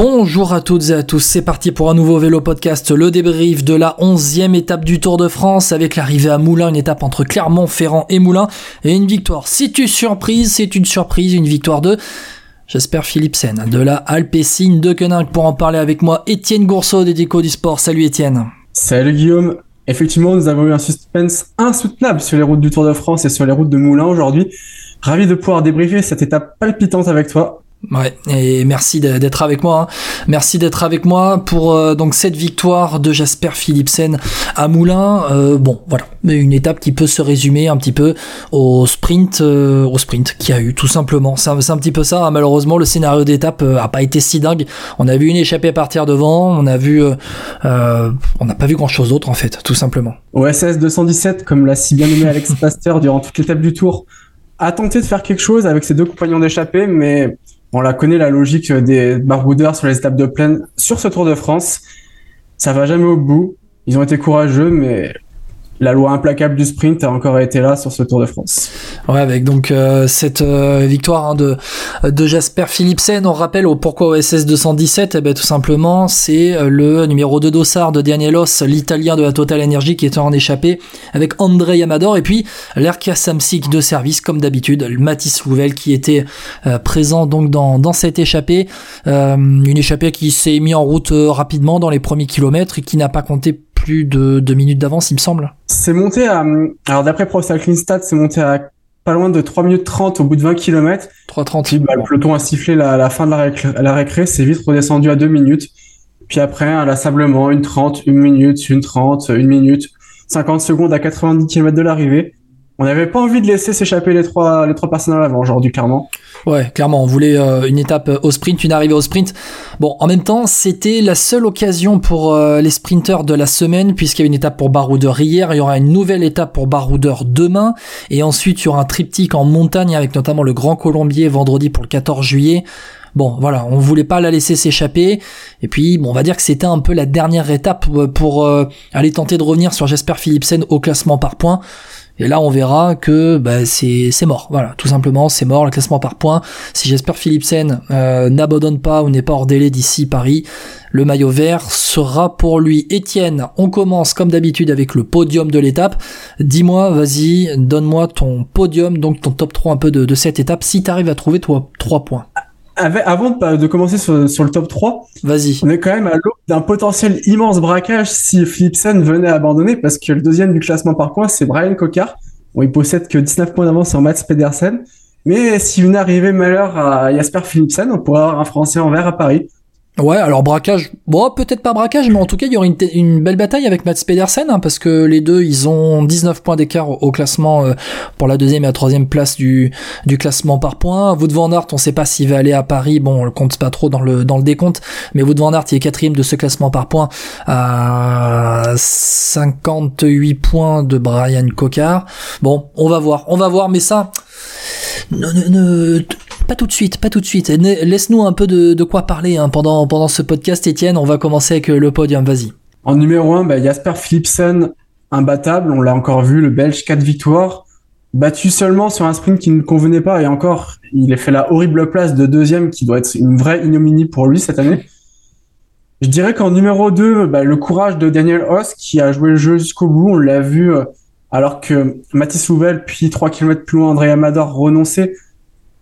Bonjour à toutes et à tous, c'est parti pour un nouveau vélo podcast, le débrief de la onzième étape du Tour de France avec l'arrivée à Moulins, une étape entre Clermont-Ferrand et Moulins et une victoire. Si tu surprise, c'est une surprise, une victoire de J'espère Philipsen de la Alpecin de Koenig pour en parler avec moi, Étienne Gourceau des du Sport. Salut Étienne. Salut Guillaume. Effectivement, nous avons eu un suspense insoutenable sur les routes du Tour de France et sur les routes de Moulins aujourd'hui. Ravi de pouvoir débriefer cette étape palpitante avec toi. Ouais, et merci d'être avec moi. Hein. Merci d'être avec moi pour euh, donc cette victoire de Jasper Philipsen à Moulins. Euh, bon, voilà, une étape qui peut se résumer un petit peu au sprint, euh, au sprint qu'il y a eu, tout simplement. C'est un, un, petit peu ça. Hein. Malheureusement, le scénario d'étape a pas été si dingue. On a vu une échappée partir devant. On a vu, on n'a pas vu grand chose d'autre en fait, tout simplement. OSS 217, comme l'a si bien nommé Alex Pasteur durant toute l'étape du Tour, a tenté de faire quelque chose avec ses deux compagnons d'échappée, mais on la connaît la logique des baroudeurs sur les étapes de plaine sur ce Tour de France. Ça va jamais au bout. Ils ont été courageux, mais la loi implacable du sprint a encore été là sur ce Tour de France. Ouais, avec donc euh, cette euh, victoire hein, de de Jasper Philipsen, on rappelle au pourquoi OSS 217, eh ben tout simplement, c'est euh, le numéro 2 dossard de Danielos, l'italien de la Total Energy qui était en échappée avec André Amador et puis l'Erka Samsic de service comme d'habitude, Mathis Louvel qui était présent donc dans dans cette échappée, une échappée qui s'est mis en route rapidement dans les premiers kilomètres et qui n'a pas compté plus de deux minutes d'avance, il me semble. C'est monté à, alors d'après Pro Cycling Stats, c'est monté à pas loin de 3 minutes 30 au bout de 20 km. 3.30. Bah, le peloton a sifflé la, fin de la, récré, c'est vite redescendu à 2 minutes. Puis après, inlassablement, une 30, une minute, une 30, une minute, 50 secondes à 90 km de l'arrivée on n'avait pas envie de laisser s'échapper les trois les trois personnes à l'avant aujourd'hui clairement. Ouais, clairement, on voulait euh, une étape euh, au sprint, une arrivée au sprint. Bon, en même temps, c'était la seule occasion pour euh, les sprinteurs de la semaine puisqu'il y avait une étape pour baroudeur hier, il y aura une nouvelle étape pour baroudeur demain et ensuite il y aura un triptyque en montagne avec notamment le Grand Colombier vendredi pour le 14 juillet. Bon, voilà, on voulait pas la laisser s'échapper. Et puis, bon, on va dire que c'était un peu la dernière étape pour, aller tenter de revenir sur Jesper Philipsen au classement par points. Et là, on verra que bah, c'est mort. Voilà, tout simplement, c'est mort. Le classement par points. Si j'espère Philipsen euh, n'abandonne pas ou n'est pas hors délai d'ici Paris, le maillot vert sera pour lui. Étienne, on commence comme d'habitude avec le podium de l'étape. Dis-moi, vas-y, donne-moi ton podium, donc ton top 3 un peu de, de cette étape, si tu arrives à trouver toi 3 points avant de, commencer sur, le top 3, Vas-y. on est quand même à l'aube d'un potentiel immense braquage si Philipsen venait à abandonner, parce que le deuxième du classement par points, c'est Brian Cocard. Bon, il possède que 19 points d'avance sur Mats Pedersen. Mais si venait arriver malheur à Jasper Philipsen, on pourrait avoir un Français en vert à Paris. Ouais, alors braquage, bon, peut-être pas braquage, mais en tout cas, il y aurait une, belle bataille avec Mats Pedersen, hein, parce que les deux, ils ont 19 points d'écart au, classement euh, pour la deuxième et la troisième place du, classement par points. Wout van Aert, on sait pas s'il va aller à Paris, bon, on le compte pas trop dans le, décompte, mais Wout van Aert, il est quatrième de ce classement par points à 58 points de Brian Cocard. Bon, on va voir, on va voir, mais ça, ne, ne, pas tout de suite, pas tout de suite. Laisse-nous un peu de, quoi parler hein, pendant, ce podcast, Étienne. On va commencer avec euh, le podium, vas-y. En numéro 1, bah, Jasper Philipsen, imbattable, on l'a encore vu, le Belge, 4 victoires. Battu seulement sur un sprint qui ne convenait pas, et encore, il a fait la horrible place de deuxième qui doit être une vraie ignominie pour lui cette année. Je dirais qu'en numéro 2, bah, le courage de Daniel Hoss qui a joué le jeu jusqu'au bout, on l'a vu euh, alors que Mathis Louvel, puis 3 km plus loin, André Amador renonçait.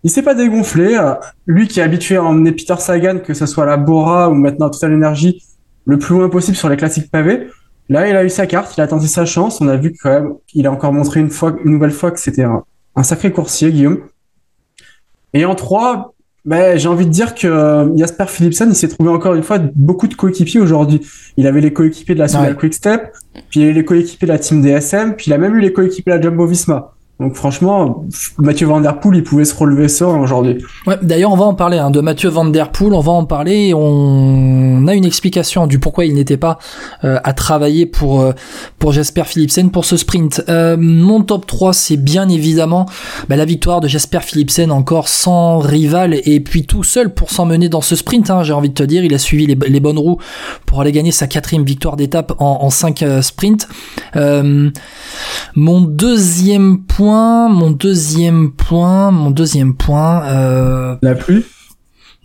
Il s'est pas dégonflé. Lui qui est habitué à emmener Peter Sagan, que ce soit la Bora ou maintenant Total Energy, le plus loin possible sur les classiques pavés. Là, il a eu sa carte, il a tenté sa chance. On a vu quand même, il a encore montré une fois, une nouvelle fois que c'était un, sacré coursier, Guillaume. Et en 3, ben, j'ai envie de dire que euh, Jasper Philipsen, il s'est trouvé encore une fois beaucoup de coéquipiers aujourd'hui. Il avait les coéquipiers de la Quick Quickstep, puis il les coéquipiers de la team DSM, puis il a même eu les coéquipiers de la Jumbo Visma. Donc franchement, Mathieu Van Der Poel, il pouvait se relever ça aujourd'hui. Ouais, d'ailleurs, on va en parler hein, de Mathieu Van Der Poel, on va en parler. On a une explication du pourquoi il n'était pas euh, à travailler pour euh, pour Jasper Philipsen pour ce sprint. Euh, mon top 3, c'est bien évidemment bah, la victoire de Jasper Philipsen encore sans rival et puis tout seul pour s'emmener dans ce sprint. Hein, J'ai envie de te dire, il a suivi les, bonnes roues pour aller gagner sa quatrième victoire d'étape en, en 5 sprints. mon deuxième point mon deuxième point, mon deuxième point. Euh... La pluie.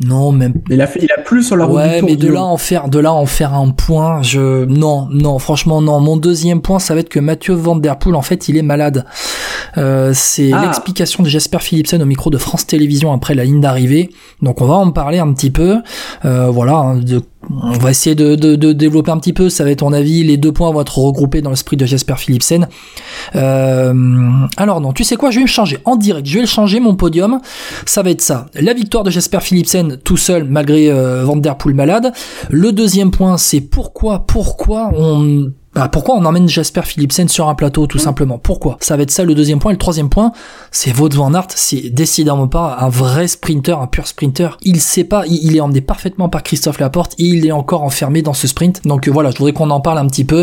Non, même. Il a fait, il a plus sur la route ouais, du mais de là en faire, de là en faire un point, je, non, non, franchement, non. Mon deuxième point, ça va être que Mathieu Van Der Poel, en fait, il est malade. Euh, c'est Ah. l'explication de Jasper Philipsen au micro de France Télévisions après la ligne d'arrivée. Donc, on va en parler un petit peu. Euh, voilà, hein, de- on va essayer de, de, de développer un petit peu. Ça va être ton avis. Les deux points vont être regroupés dans le sprint de Jasper Philipsen. Euh, alors non, tu sais quoi, je vais me changer en direct. Je vais le changer mon podium. Ça va être ça. La victoire de Jasper Philipsen tout seul malgré euh, Van Der Poel malade. Le deuxième point, c'est pourquoi, pourquoi on bah, pourquoi on emmène Jasper Philipsen sur un plateau, tout simplement? Pourquoi? Ça va être ça le deuxième point. Et le troisième point, c'est Wout van Aert. C'est décidément pas un vrai sprinter, un pur sprinter. Il sait pas, il, il est emmené parfaitement par Christophe Laporte et il est encore enfermé dans ce sprint. Donc euh, voilà, je voudrais qu'on en parle un petit peu.